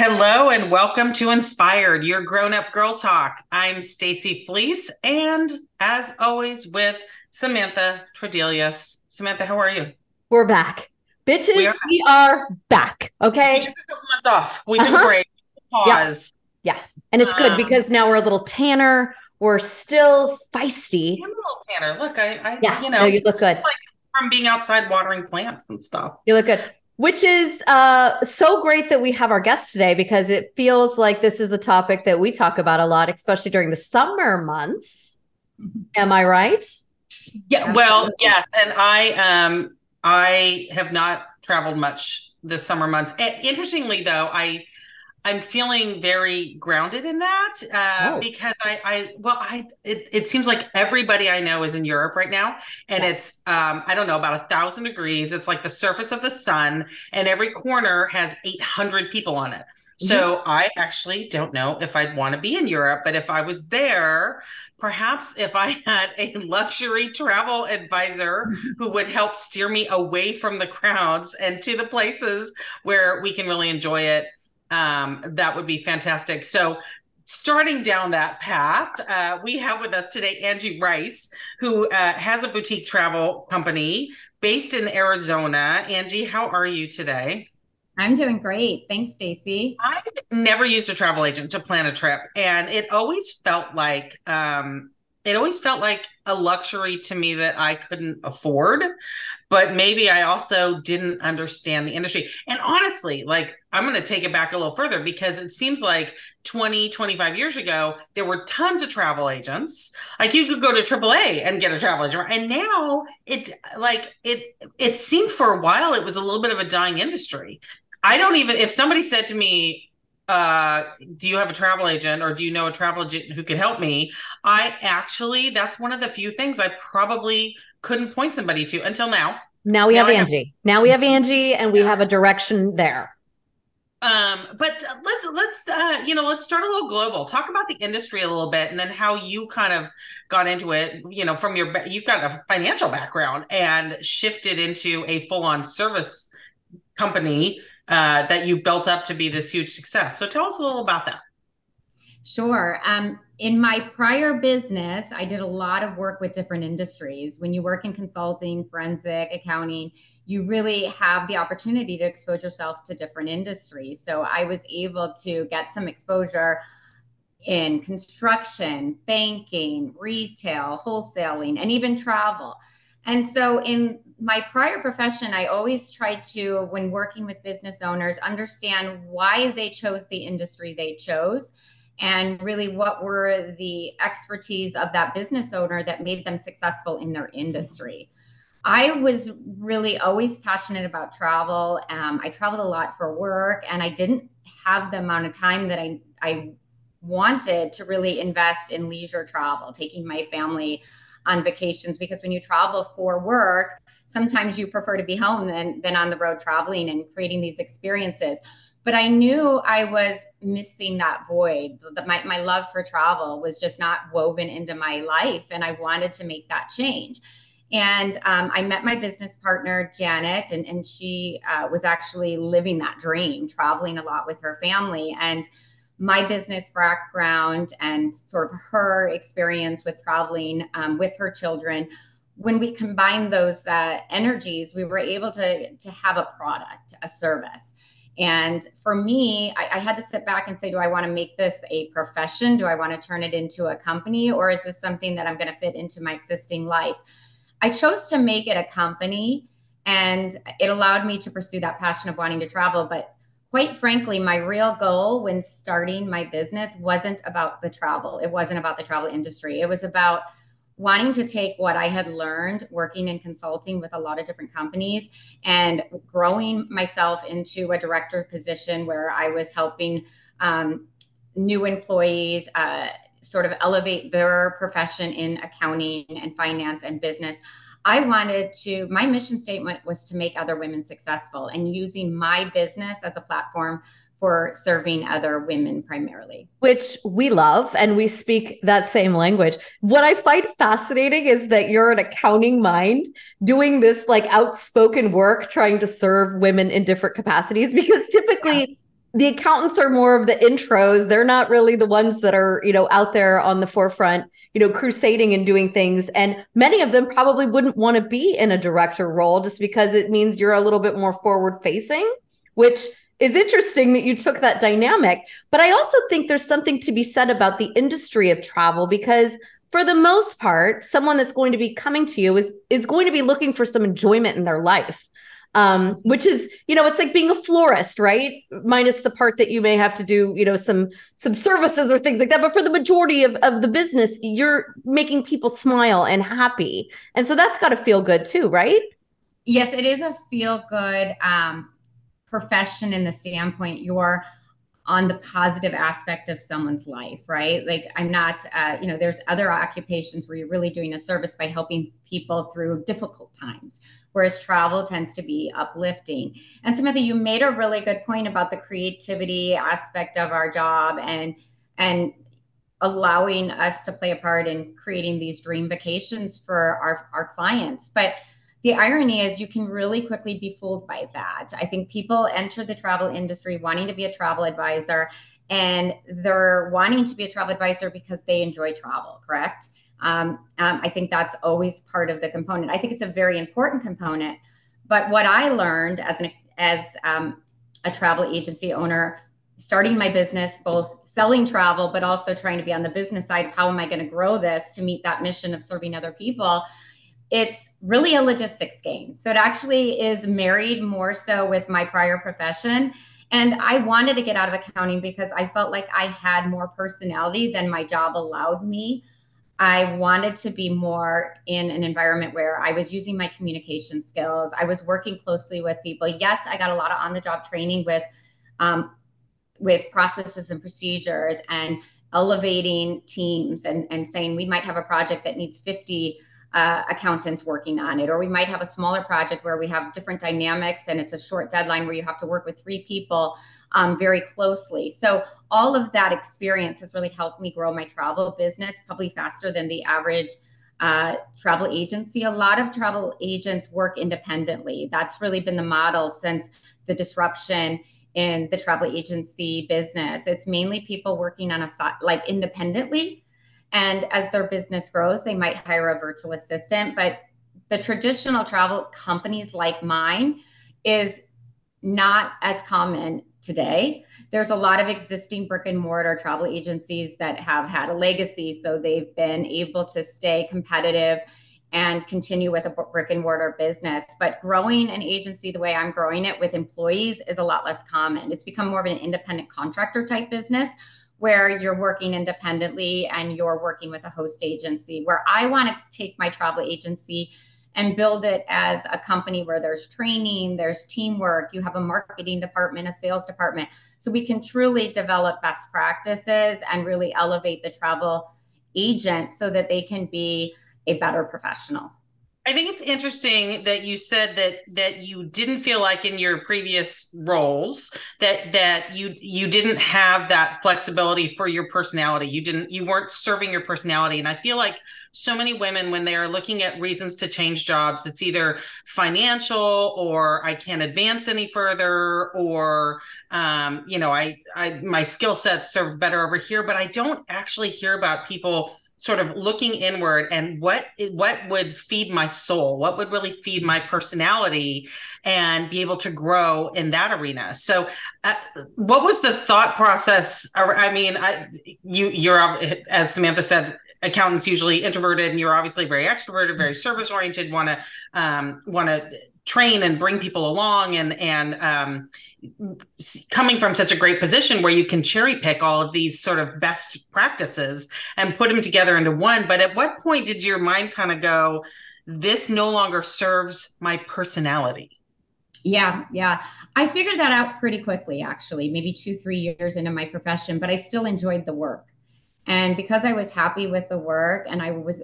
Hello and welcome to Inspired, your grown-up girl talk. I'm Stacy Fleece, and as always, with Samantha Tredelius. Samantha, how are you? We're back, bitches. We are, we are back. Okay. We took a couple months off. We uh-huh. took a break. Pause. Yeah. yeah. and it's good um, because now we're a little tanner. We're still feisty. I'm a little tanner. Look, I, I yeah, you know, no, you look good. Like from being outside watering plants and stuff. You look good which is uh, so great that we have our guest today because it feels like this is a topic that we talk about a lot, especially during the summer months. Mm-hmm. Am I right? Yeah. Well, yes, and I um I have not traveled much this summer months. And interestingly, though, I I'm feeling very grounded in that uh, oh. because I, I, well, I, it, it seems like everybody I know is in Europe right now, and it's, um, I don't know, about a thousand degrees. It's like the surface of the sun, and every corner has 800 people on it. Mm-hmm. So I actually don't know if I'd want to be in Europe, but if I was there, perhaps if I had a luxury travel advisor mm-hmm. who would help steer me away from the crowds and to the places where we can really enjoy it um, that would be fantastic. So, starting down that path, uh, we have with us today Angie Rice, who uh, has a boutique travel company based in Arizona. Angie, how are you today? I'm doing great. Thanks, Stacy. I've never used a travel agent to plan a trip, and it always felt like um, it always felt like a luxury to me that I couldn't afford but maybe I also didn't understand the industry. And honestly, like I'm going to take it back a little further because it seems like 20, 25 years ago, there were tons of travel agents. Like you could go to AAA and get a travel agent. And now it like it it seemed for a while it was a little bit of a dying industry. I don't even if somebody said to me, uh do you have a travel agent or do you know a travel agent who could help me i actually that's one of the few things i probably couldn't point somebody to until now. Now we now have Angie. Have- now we have Angie, and we yes. have a direction there. Um, but let's let's uh, you know let's start a little global. Talk about the industry a little bit, and then how you kind of got into it. You know, from your you've got a financial background and shifted into a full on service company uh, that you built up to be this huge success. So tell us a little about that. Sure. Um, in my prior business, I did a lot of work with different industries. When you work in consulting, forensic, accounting, you really have the opportunity to expose yourself to different industries. So I was able to get some exposure in construction, banking, retail, wholesaling, and even travel. And so in my prior profession, I always try to, when working with business owners, understand why they chose the industry they chose and really what were the expertise of that business owner that made them successful in their industry. I was really always passionate about travel. Um, I traveled a lot for work, and I didn't have the amount of time that I, I wanted to really invest in leisure travel, taking my family on vacations. Because when you travel for work, sometimes you prefer to be home than, than on the road traveling and creating these experiences but I knew I was missing that void. That my, my love for travel was just not woven into my life, and I wanted to make that change. And um, I met my business partner, Janet, and, and she uh, was actually living that dream, traveling a lot with her family. And my business background and sort of her experience with traveling um, with her children when we combined those uh, energies, we were able to to have a product, a service. And for me, I, I, had to sit back and say, do I want to make this a profession? Do I want to turn it into a company? Or is this something that I'm going to fit into my existing life? I chose to make it a company and it allowed me to pursue that passion of wanting to travel. But quite frankly, my real goal when starting my business wasn't about the travel, it wasn't about the travel industry. It was about wanting to take what I had learned working in consulting with a lot of different companies and growing myself into a director position where I was helping um, new employees uh, sort of elevate their profession in accounting and finance and business. I wanted to, my mission statement was to make other women successful and using my business as a platform for serving other women primarily. Which we love and we speak that same language. What I find fascinating is that you're an accounting mind doing this like outspoken work trying to serve women in different capacities because typically the accountants are more of the intros. They're not really the ones that are, you know, out there on the forefront, you know, crusading and doing things. And many of them probably wouldn't want to be in a director role just because it means you're a little bit more forward facing, which is interesting that you took that dynamic. But I also think there's something to be said about the industry of travel because for the most part, someone that's going to be coming to you is is going to be looking for some enjoyment in their life um, which is you know it's like being a florist right? Minus the part that you may have to do you know some some services or things like that. But for the majority of, of the business you're making people smile and happy. And so that's got to feel good too right? Yes it is a feel good um, profession in the standpoint you're on the positive aspect of someone's life, right? Like I'm not, uh, you know, there's other occupations where you're really doing a service by helping people through difficult times, whereas travel tends to be uplifting. And Samantha, you made a really good point about the creativity aspect of our job and and allowing us to play a part in creating these dream vacations for our, our clients. But the irony is you can really quickly be fooled by that. I think people enter the travel industry wanting to be a travel advisor and they're wanting to be a travel advisor because they enjoy travel, correct? Um, um, I think that's always part of the component. I think it's a very important component. But what I learned as an as um, a travel agency owner, starting my business, both selling travel, but also trying to be on the business side of how am I going to grow this to meet that mission of serving other people it's really a logistics game. So it actually is married more so with my prior profession. And I wanted to get out of accounting because I felt like I had more personality than my job allowed me. I wanted to be more in an environment where I was using my communication skills. I was working closely with people. Yes, I got a lot of on the job training with um, with processes and procedures and elevating teams and, and saying we might have a project that needs 50 uh, accountants working on it, or we might have a smaller project where we have different dynamics and it's a short deadline where you have to work with three people um, very closely. So all of that experience has really helped me grow my travel business probably faster than the average uh, travel agency. A lot of travel agents work independently. That's really been the model since the disruption in the travel agency business. It's mainly people working on a like independently and as their business grows, they might hire a virtual assistant. But the traditional travel companies like mine is not as common today. There's a lot of existing brick and mortar travel agencies that have had a legacy. So they've been able to stay competitive and continue with a brick and mortar business. But growing an agency the way I'm growing it with employees is a lot less common. It's become more of an independent contractor type business where you're working independently and you're working with a host agency. Where I want to take my travel agency and build it as a company where there's training, there's teamwork, you have a marketing department, a sales department. So we can truly develop best practices and really elevate the travel agent so that they can be a better professional. I think it's interesting that you said that that you didn't feel like in your previous roles that that you you didn't have that flexibility for your personality. You didn't you weren't serving your personality and I feel like so many women when they are looking at reasons to change jobs it's either financial or I can't advance any further or um you know I I my skill sets serve better over here but I don't actually hear about people sort of looking inward and what what would feed my soul? What would really feed my personality and be able to grow in that arena? So uh, what was the thought process? I mean I, you you're as samantha said accountants usually introverted and you're obviously very extroverted very service oriented want to um, want to train and bring people along and and um, coming from such a great position where you can cherry pick all of these sort of best practices and put them together into one. But at what point did your mind kind of go this no longer serves my personality yeah yeah. I figured that out pretty quickly actually maybe two three years into my profession but i still enjoyed the work. And because i was happy with the work and i was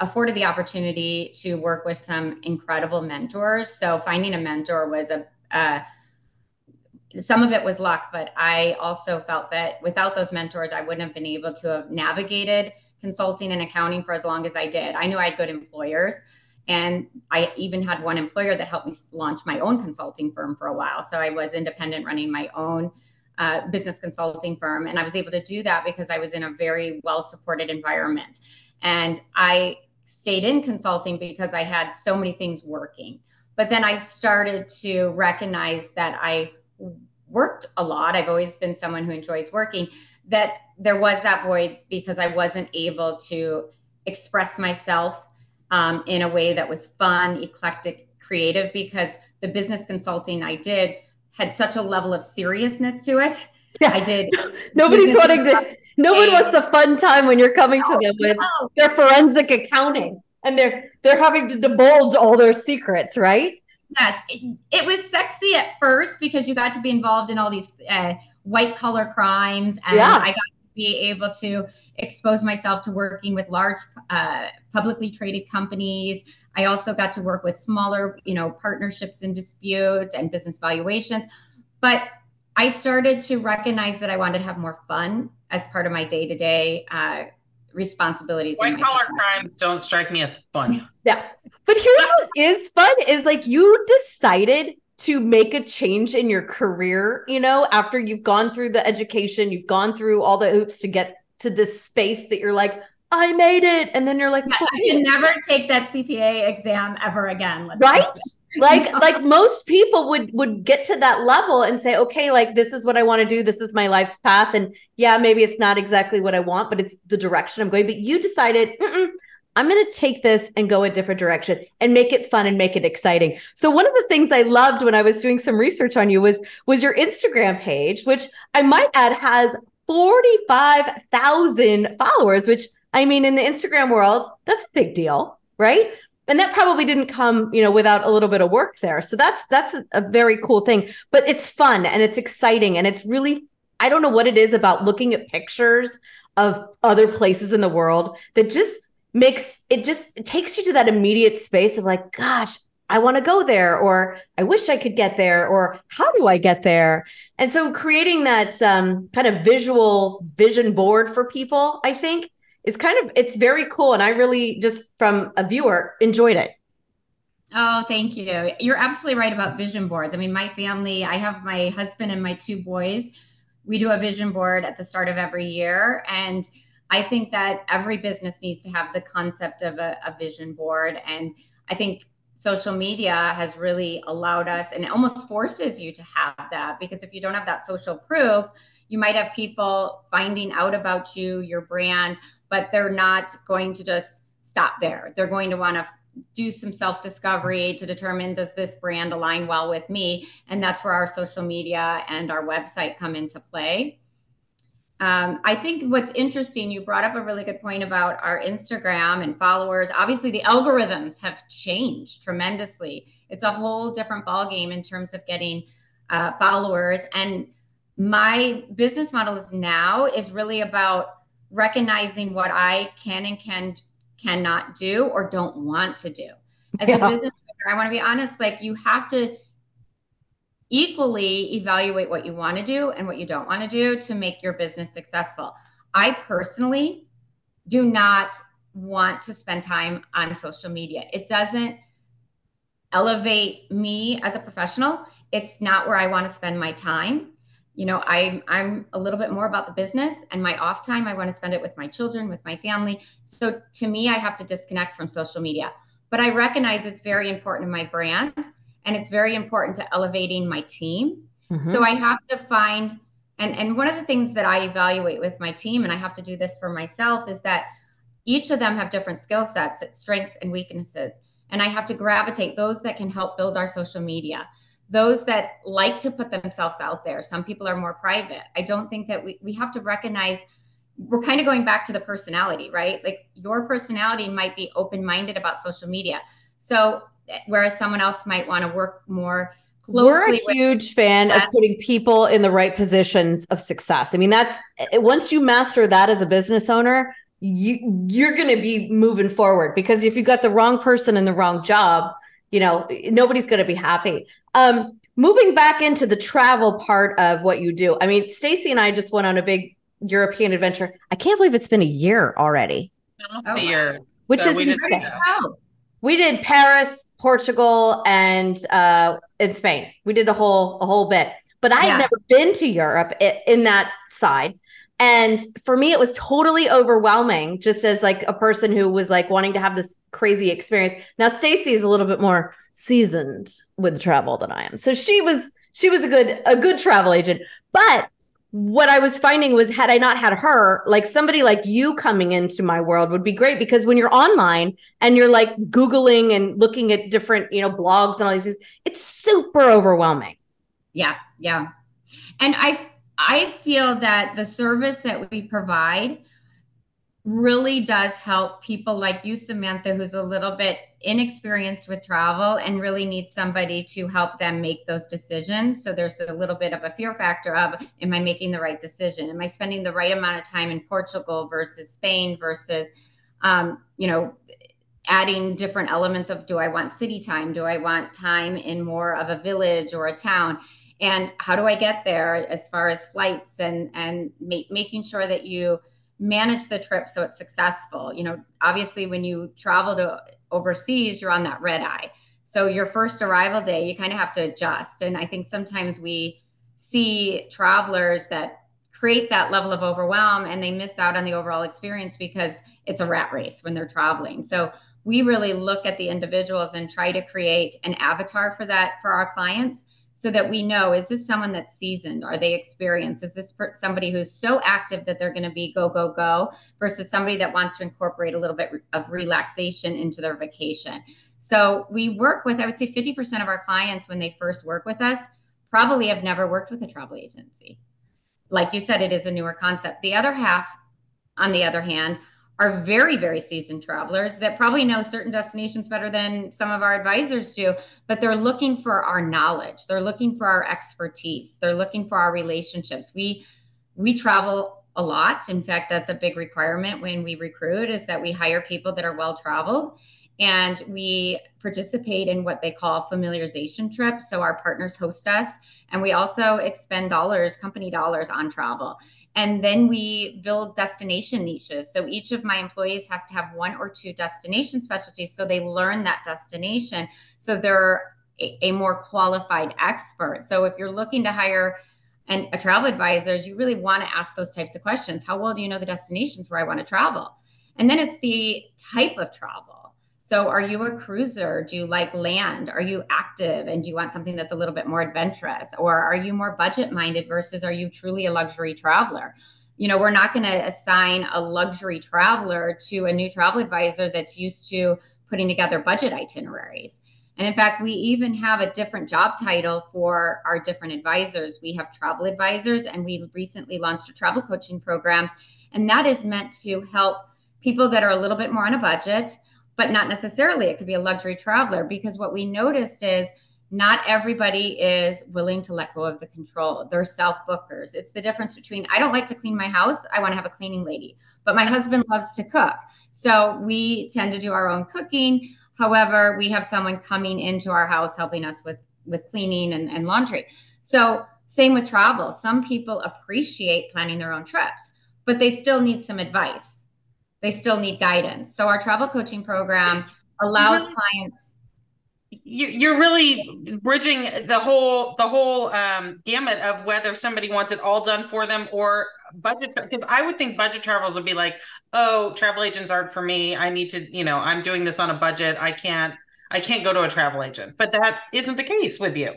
afforded the opportunity to work with some incredible mentors. So finding a mentor was a uh, some of it was luck, but I also felt that without those mentors, I wouldn't have been able to have navigated consulting and accounting for as long as I did. I knew I had good employers. And I even had one employer that helped me launch my own consulting firm for a while. So I was independent running my own uh, business consulting firm. And I was able to do that because I was in a very well supported environment. And I stayed in consulting because I had so many things working. But then I started to recognize that I worked a lot. I've always been someone who enjoys working, that there was that void because I wasn't able to express myself um, in a way that was fun, eclectic, creative, because the business consulting I did had such a level of seriousness to it. Yeah. I did. Nobody's wanting to. No one wants a fun time when you're coming to them with their forensic accounting and they're they're having to divulge all their secrets, right? Yes, it, it was sexy at first because you got to be involved in all these uh, white collar crimes, and yeah. I got to be able to expose myself to working with large uh, publicly traded companies. I also got to work with smaller, you know, partnerships in dispute and business valuations. But I started to recognize that I wanted to have more fun as part of my day to day responsibilities. White collar crimes don't strike me as fun. Yeah. But here's what is fun is like you decided to make a change in your career, you know, after you've gone through the education, you've gone through all the hoops to get to this space that you're like, I made it. And then you're like, yeah, I can never take that CPA exam ever again. right? Like like most people would would get to that level and say okay like this is what i want to do this is my life's path and yeah maybe it's not exactly what i want but it's the direction i'm going but you decided i'm going to take this and go a different direction and make it fun and make it exciting. So one of the things i loved when i was doing some research on you was was your instagram page which i might add has 45,000 followers which i mean in the instagram world that's a big deal right and that probably didn't come you know without a little bit of work there. So that's that's a, very cool thing but it's fun and it's exciting and it's really i don't know what it is about looking at pictures of other places in the world that just makes it just it takes you to that immediate space of like gosh i want to go there or i wish i could get there or how do i get there? And so creating that um, kind of visual vision board for people i think is kind of it's very cool. And i really just from a viewer enjoyed it. Oh thank you. You're absolutely right about vision boards. I mean my family i have my husband and my two boys. We do a vision board at the start of every year. And i think that every business needs to have the concept of a, a vision board. And i think social media has really allowed us and almost forces you to have that. Because if you don't have that social proof you might have people finding out about you your brand but they're not going to just stop there. They're going to want to do some self discovery to determine does this brand align well with me? And that's where our social media and our website come into play. Um, I think what's interesting, you brought up a really good point about our Instagram and followers. Obviously, the algorithms have changed tremendously. It's a whole different ballgame in terms of getting uh, followers. And my business model is now is really about recognizing what I can and can cannot do or don't want to do. As yeah. a business owner, I want to be honest, like you have to equally evaluate what you want to do and what you don't want to do to make your business successful. I personally do not want to spend time on social media. It doesn't elevate me as a professional. It's not where I want to spend my time you know I, i'm a little bit more about the business and my off time i want to spend it with my children with my family. So to me i have to disconnect from social media. But i recognize it's very important in my brand and it's very important to elevating my team. Mm-hmm. so i have to find and and one of the things that i evaluate with my team and i have to do this for myself is that each of them have different skill sets strengths and weaknesses. And i have to gravitate those that can help build our social media those that like to put themselves out there. Some people are more private. I don't think that we, we have to recognize we're kind of going back to the personality, right? Like your personality might be open minded about social media. So, eh, whereas someone else might want to work more closely. we're a huge fan of putting people in the right positions of success. I mean, that's eh, once you master that as a business owner, you you're going to be moving forward because if you got the wrong person in the wrong job, you know, nobody's going to be happy. Um, moving back into the travel part of what you do. I mean, Stacy and I just went on a big European adventure. I can't believe it's been a year already. Almost oh, a year. Which so is we insane. We did Paris, Portugal, and uh, in Spain. We did the whole a whole bit. but I yeah. had never been to Europe in that side. And for me, it was totally overwhelming, just as like a person who was like wanting to have this crazy experience. Now, Stacy is a little bit more seasoned with travel than I am. So she was she was a good a good travel agent. But what I was finding was had I not had her, like somebody like you coming into my world would be great because when you're online and you're like Googling and looking at different, you know, blogs and all these things, it's super overwhelming. Yeah, yeah. And I I feel that the service that we provide really does help people like you, Samantha, who's a little bit inexperienced with travel and really needs somebody to help them make those decisions. So there's a little bit of a fear factor of am I making the right decision? Am I spending the right amount of time in Portugal versus Spain versus um, you know, adding different elements of do I want city time? Do I want time in more of a village or a town? And how do I get there as far as flights and and make, making sure that you manage the trip so it's successful. You know, obviously when you travel to overseas, you're on that red eye. So your first arrival day, you kind of have to adjust. And I think sometimes we see travelers that create that level of overwhelm and they miss out on the overall experience because it's a rat race when they're traveling. So we really look at the individuals and try to create an avatar for that for our clients so that we know is this someone that's seasoned? Are they experienced? Is this somebody who's so active that they're going to be go go go versus somebody that wants to incorporate a little bit of relaxation into their vacation? So we work with i would say 50% of our clients when they first work with us probably have never worked with a travel agency. Like you said it is a newer concept. The other half on the other hand are very, very seasoned travelers that probably know certain destinations better than some of our advisors do, but they're looking for our knowledge. They're looking for our expertise. They're looking for our relationships. We we travel a lot. In fact, that's a big requirement when we recruit is that we hire people that are well traveled and we participate in what they call familiarization trips. So our partners host us and we also expend dollars, company dollars on travel. And then we build destination niches. So each of my employees has to have one or two destination specialties. So they learn that destination. So they're a, a more qualified expert. So if you're looking to hire a travel advisor, you really want to ask those types of questions. How well do you know the destinations where I want to travel? And then it's the type of travel. So, are you a cruiser? Do you like land? Are you active and do you want something that's a little bit more adventurous? Or are you more budget minded versus are you truly a luxury traveler? You know, we're not going to assign a luxury traveler to a new travel advisor that's used to putting together budget itineraries. And in fact, we even have a different job title for our different advisors. We have travel advisors, and we recently launched a travel coaching program. And that is meant to help people that are a little bit more on a budget but not necessarily. It could be a luxury traveler because what we noticed is not everybody is willing to let go of the control. They're self bookers. It's the difference between I don't like to clean my house, I want to have a cleaning lady, but my husband loves to cook. So we tend to do our own cooking. However, we have someone coming into our house helping us with with cleaning and, and laundry. So same with travel. Some people appreciate planning their own trips, but they still need some advice they still need guidance. So our travel coaching program allows clients. You're really bridging the whole the whole um, gamut of whether somebody wants it all done for them or budget. Because I would think budget travels would be like, oh, travel agents aren't for me. I need to, you know, I'm doing this on a budget. I can't I can't go to a travel agent. But that isn't the case with you.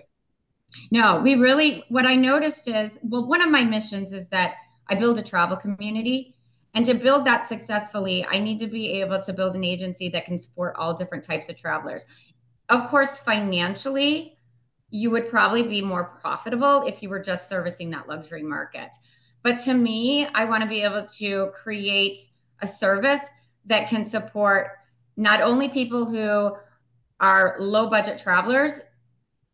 No, we really what I noticed is well, one of my missions is that I build a travel community and to build that successfully, I need to be able to build an agency that can support all different types of travelers. Of course, financially, you would probably be more profitable if you were just servicing that luxury market. But to me, I want to be able to create a service that can support not only people who are low budget travelers,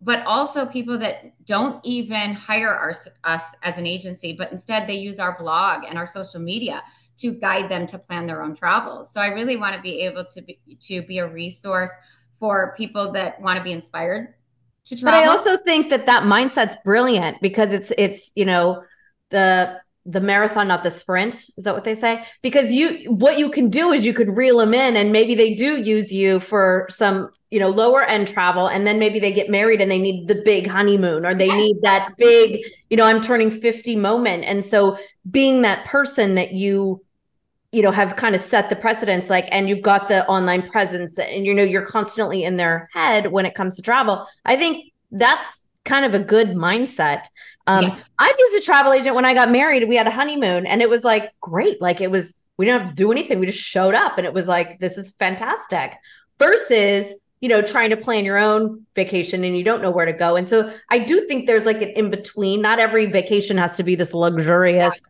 but also people that don't even hire our, us as an agency, but instead they use our blog and our social media to guide them to plan their own travels. So I really want to be able to be to be a resource for people that want to be inspired to travel. But I also think that that mindset's brilliant because it's it's you know the the marathon, not the sprint. Is that what they say? Because you, what you can do is you could reel them in, and maybe they do use you for some, you know, lower end travel, and then maybe they get married and they need the big honeymoon, or they need that big, you know, I'm turning fifty moment, and so being that person that you you know have kind of set the precedence like and you've got the online presence and you know you're constantly in their head when it comes to travel i think that's kind of a good mindset um, yes. I've used a travel agent when I got married. We had a honeymoon and it was like great. Like it was, we didn't have to do anything. We just showed up and it was like, this is fantastic. Versus, you know, trying to plan your own vacation and you don't know where to go. And so I do think there's like an in between. Not every vacation has to be this luxurious,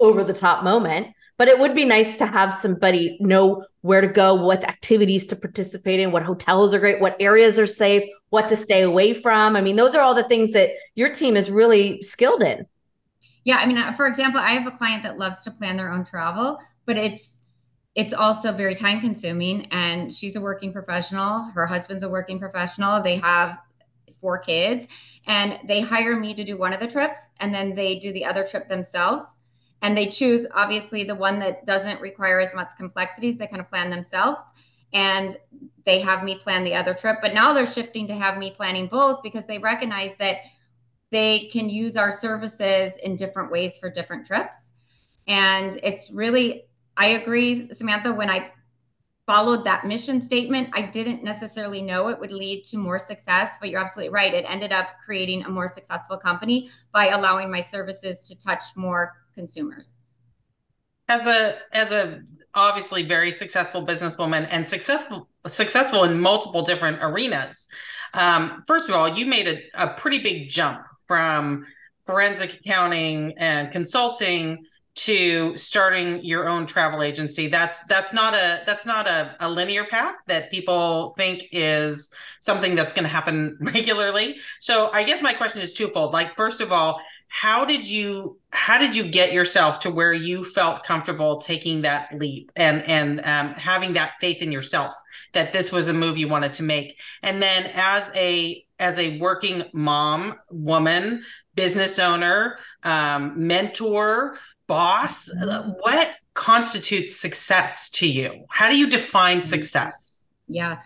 over the top moment but it would be nice to have somebody know where to go, what activities to participate in, what hotels are great, what areas are safe, what to stay away from. I mean, those are all the things that your team is really skilled in. Yeah, I mean, for example, I have a client that loves to plan their own travel, but it's it's also very time consuming and she's a working professional, her husband's a working professional, they have four kids and they hire me to do one of the trips and then they do the other trip themselves and they choose obviously the one that doesn't require as much complexities. They kind of plan themselves. And they have me plan the other trip. But now they're shifting to have me planning both because they recognize that they can use our services in different ways for different trips. And it's really i agree samantha when i followed that mission statement i didn't necessarily know it would lead to more success. But you're absolutely right. It ended up creating a more successful company by allowing my services to touch more consumers. As a as a obviously very successful businesswoman and successful successful in multiple different arenas um, first of all you made a, a pretty big jump from forensic accounting and consulting to starting your own travel agency. That's that's not a that's not a, a linear path that people think is something that's going to happen regularly. So i guess my question is twofold. Like first of all how did you how did you get yourself to where you felt comfortable taking that leap and and um, having that faith in yourself that this was a move you wanted to make? And then as a as a working mom woman business owner um, mentor boss what constitutes success to you? How do you define success? Yeah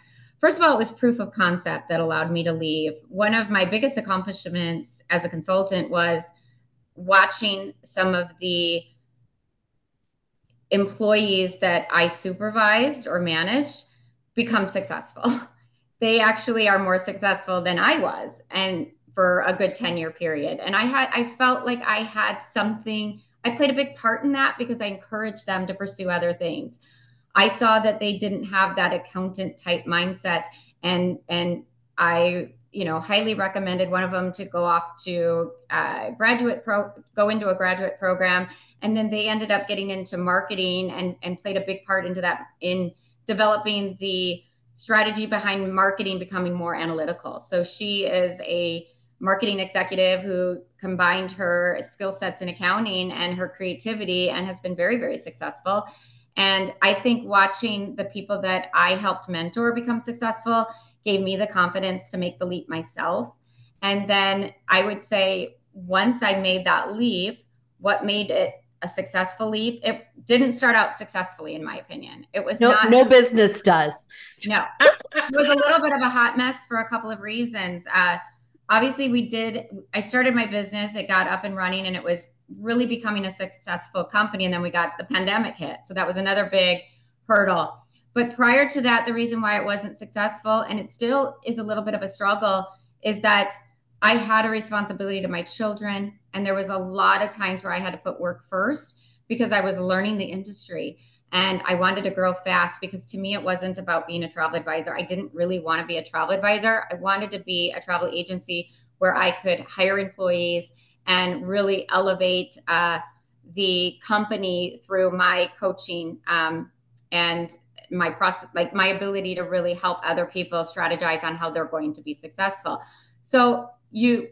First of all, it was proof of concept that allowed me to leave. One of my biggest accomplishments as a consultant was watching some of the employees that I supervised or managed become successful. they actually are more successful than I was and for a good 10 year period. And I had I felt like I had something I played a big part in that because I encouraged them to pursue other things. I saw that they didn't have that accountant type mindset and and I you know highly recommended one of them to go off to uh, graduate pro go into a graduate program and then they ended up getting into marketing and and played a big part into that in developing the strategy behind marketing becoming more analytical. So she is a marketing executive who combined her skill sets in accounting and her creativity and has been very very successful and I think watching the people that I helped mentor become successful gave me the confidence to make the leap myself. And then I would say, once I made that leap, what made it a successful leap? It didn't start out successfully, in my opinion. It was no, not, no business does. No, it was a little bit of a hot mess for a couple of reasons. Uh, obviously, we did. I started my business. It got up and running, and it was really becoming a successful company. And then we got the pandemic hit. So that was another big hurdle. But prior to that, the reason why it wasn't successful, and it still is a little bit of a struggle, is that I had a responsibility to my children. And there was a lot of times where I had to put work first because I was learning the industry and I wanted to grow fast because to me, it wasn't about being a travel advisor. I didn't really want to be a travel advisor. I wanted to be a travel agency where I could hire employees and really elevate uh, the company through my coaching um, and my process like my ability to really help other people strategize on how they're going to be successful. So you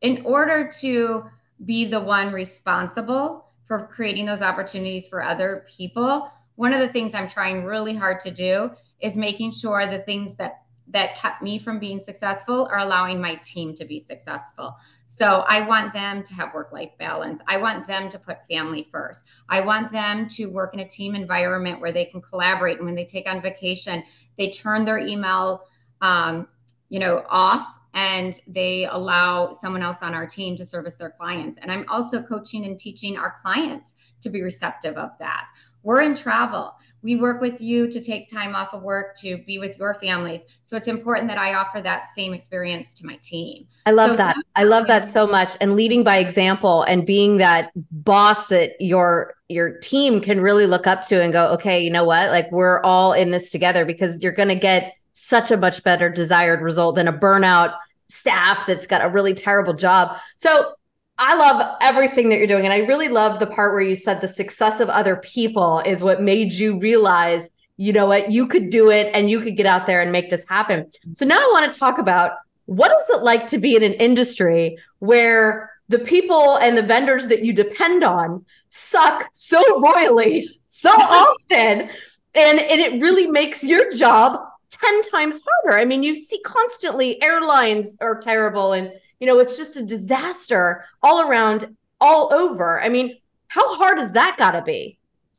in order to be the one responsible for creating those opportunities for other people one of the things i'm trying really hard to do is making sure the things that that kept me from being successful are allowing my team to be successful. So I want them to have work life balance. I want them to put family first. I want them to work in a team environment where they can collaborate. And when they take on vacation, they turn their email, um, you know, off and they allow someone else on our team to service their clients. And I'm also coaching and teaching our clients to be receptive of that. We're in travel. We work with you to take time off of work to be with your families. So it's important that I offer that same experience to my team. I love so that. I love that so much. And leading by example and being that boss that your your team can really look up to and go, okay, you know what? Like we're all in this together because you're going to get such a much better desired result than a burnout staff that's got a really terrible job. So I love everything that you're doing. And I really love the part where you said the success of other people is what made you realize, you know what, you could do it and you could get out there and make this happen. So now I want to talk about what is it like to be in an industry where the people and the vendors that you depend on suck so royally so often and and it really makes your job 10 times harder. I mean, you see constantly airlines are terrible and you know, it's just a disaster all around, all over. I mean, how hard has that got to be?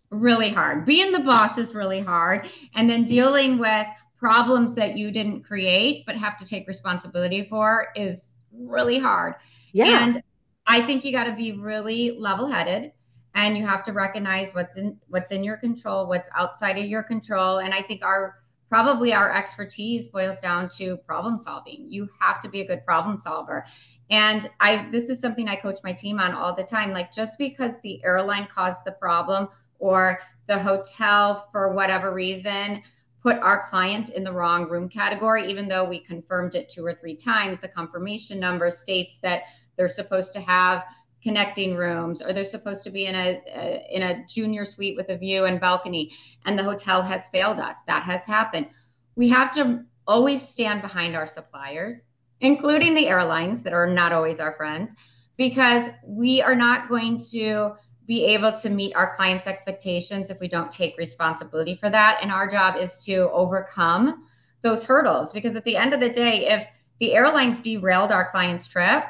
Really hard. Being the boss is really hard. And then dealing with problems that you didn't create but have to take responsibility for is really hard. Yeah. And I think you got to be really level-headed and you have to recognize what's in what's in your control, what's outside of your control. And I think our probably our expertise boils down to problem solving. You have to be a good problem solver. And I this is something I coach my team on all the time. Like just because the airline caused the problem or the hotel for whatever reason put our client in the wrong room category, even though we confirmed it two or three times, the confirmation number states that they're supposed to have connecting rooms or they're supposed to be in a, a, in a junior suite with a view and balcony and the hotel has failed us. That has happened. We have to always stand behind our suppliers including the airlines that are not always our friends because we are not going to be able to meet our clients expectations if we don't take responsibility for that. And our job is to overcome those hurdles because at the end of the day if the airlines derailed our client's trip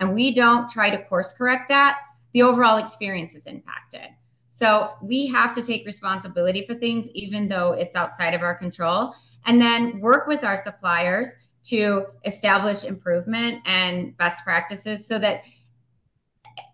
and we don't try to course correct that, the overall experience is impacted. So we have to take responsibility for things, even though it's outside of our control, and then work with our suppliers to establish improvement and best practices so that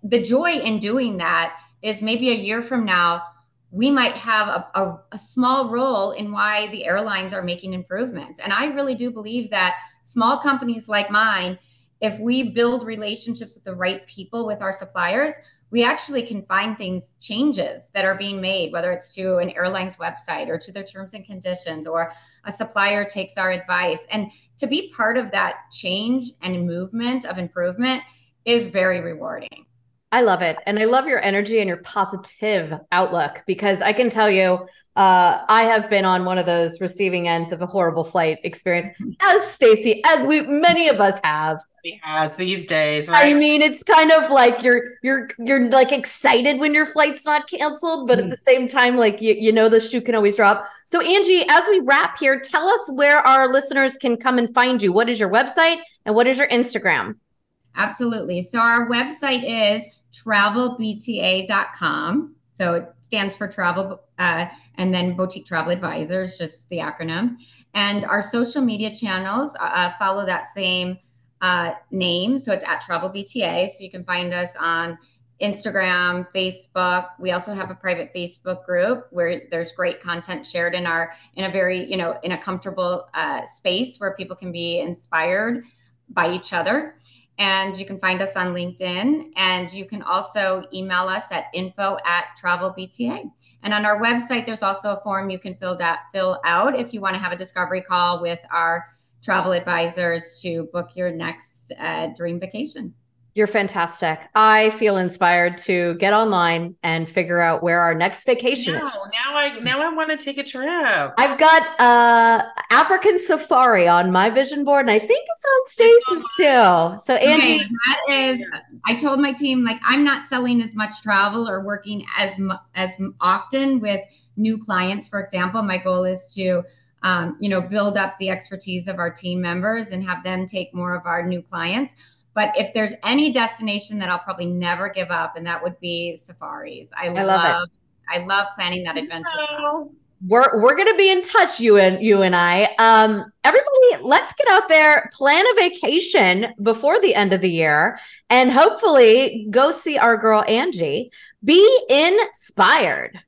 the joy in doing that is maybe a year from now, we might have a, a, a, small role in why the airlines are making improvements. And I really do believe that small companies like mine if we build relationships with the right people with our suppliers, we actually can find things changes that are being made, whether it's to an airline's website or to their terms and conditions, or a supplier takes our advice. And to be part of that change and movement of improvement is very rewarding. I love it. And I love your energy and your positive outlook because I can tell you, uh, I have been on one of those receiving ends of a horrible flight experience, as Stacy, as we many of us have has these days, right? I mean, it's kind of like you're you're you're like excited when your flight's not canceled, but mm. at the same time, like you, you know the shoe can always drop. So Angie, as we wrap here, tell us where our listeners can come and find you. What is your website and what is your Instagram? Absolutely. So our website is travelbta.com. So it stands for travel uh, and then boutique travel advisors, just the acronym. And our social media channels uh, follow that same uh, name. So it's at Travel BTA. So you can find us on Instagram, Facebook. We also have a private Facebook group where there's great content shared in our in a very you know in a comfortable uh, space where people can be inspired by each other. And you can find us on LinkedIn, and you can also email us at info at travelbta. And on our website, there's also a form you can fill that fill out if you want to have a discovery call with our travel advisors to book your next uh, dream vacation. You're fantastic. I feel inspired to get online and figure out where our next vacation is. Now I now I want to take a trip. I've got uh African safari on my vision board, and I think it's on Stacy's too. So Angie, okay, that is. I told my team like I'm not selling as much travel or working as as often with new clients. For example, my goal is to um, you know, build up the expertise of our team members and have them take more of our new clients. But if there's any destination that I'll probably never give up, and that would be safaris. I, I love, love I love planning that adventure. We're we're gonna be in touch, you and you and I. Um, everybody, let's get out there, plan a vacation before the end of the year, and hopefully go see our girl Angie. Be inspired.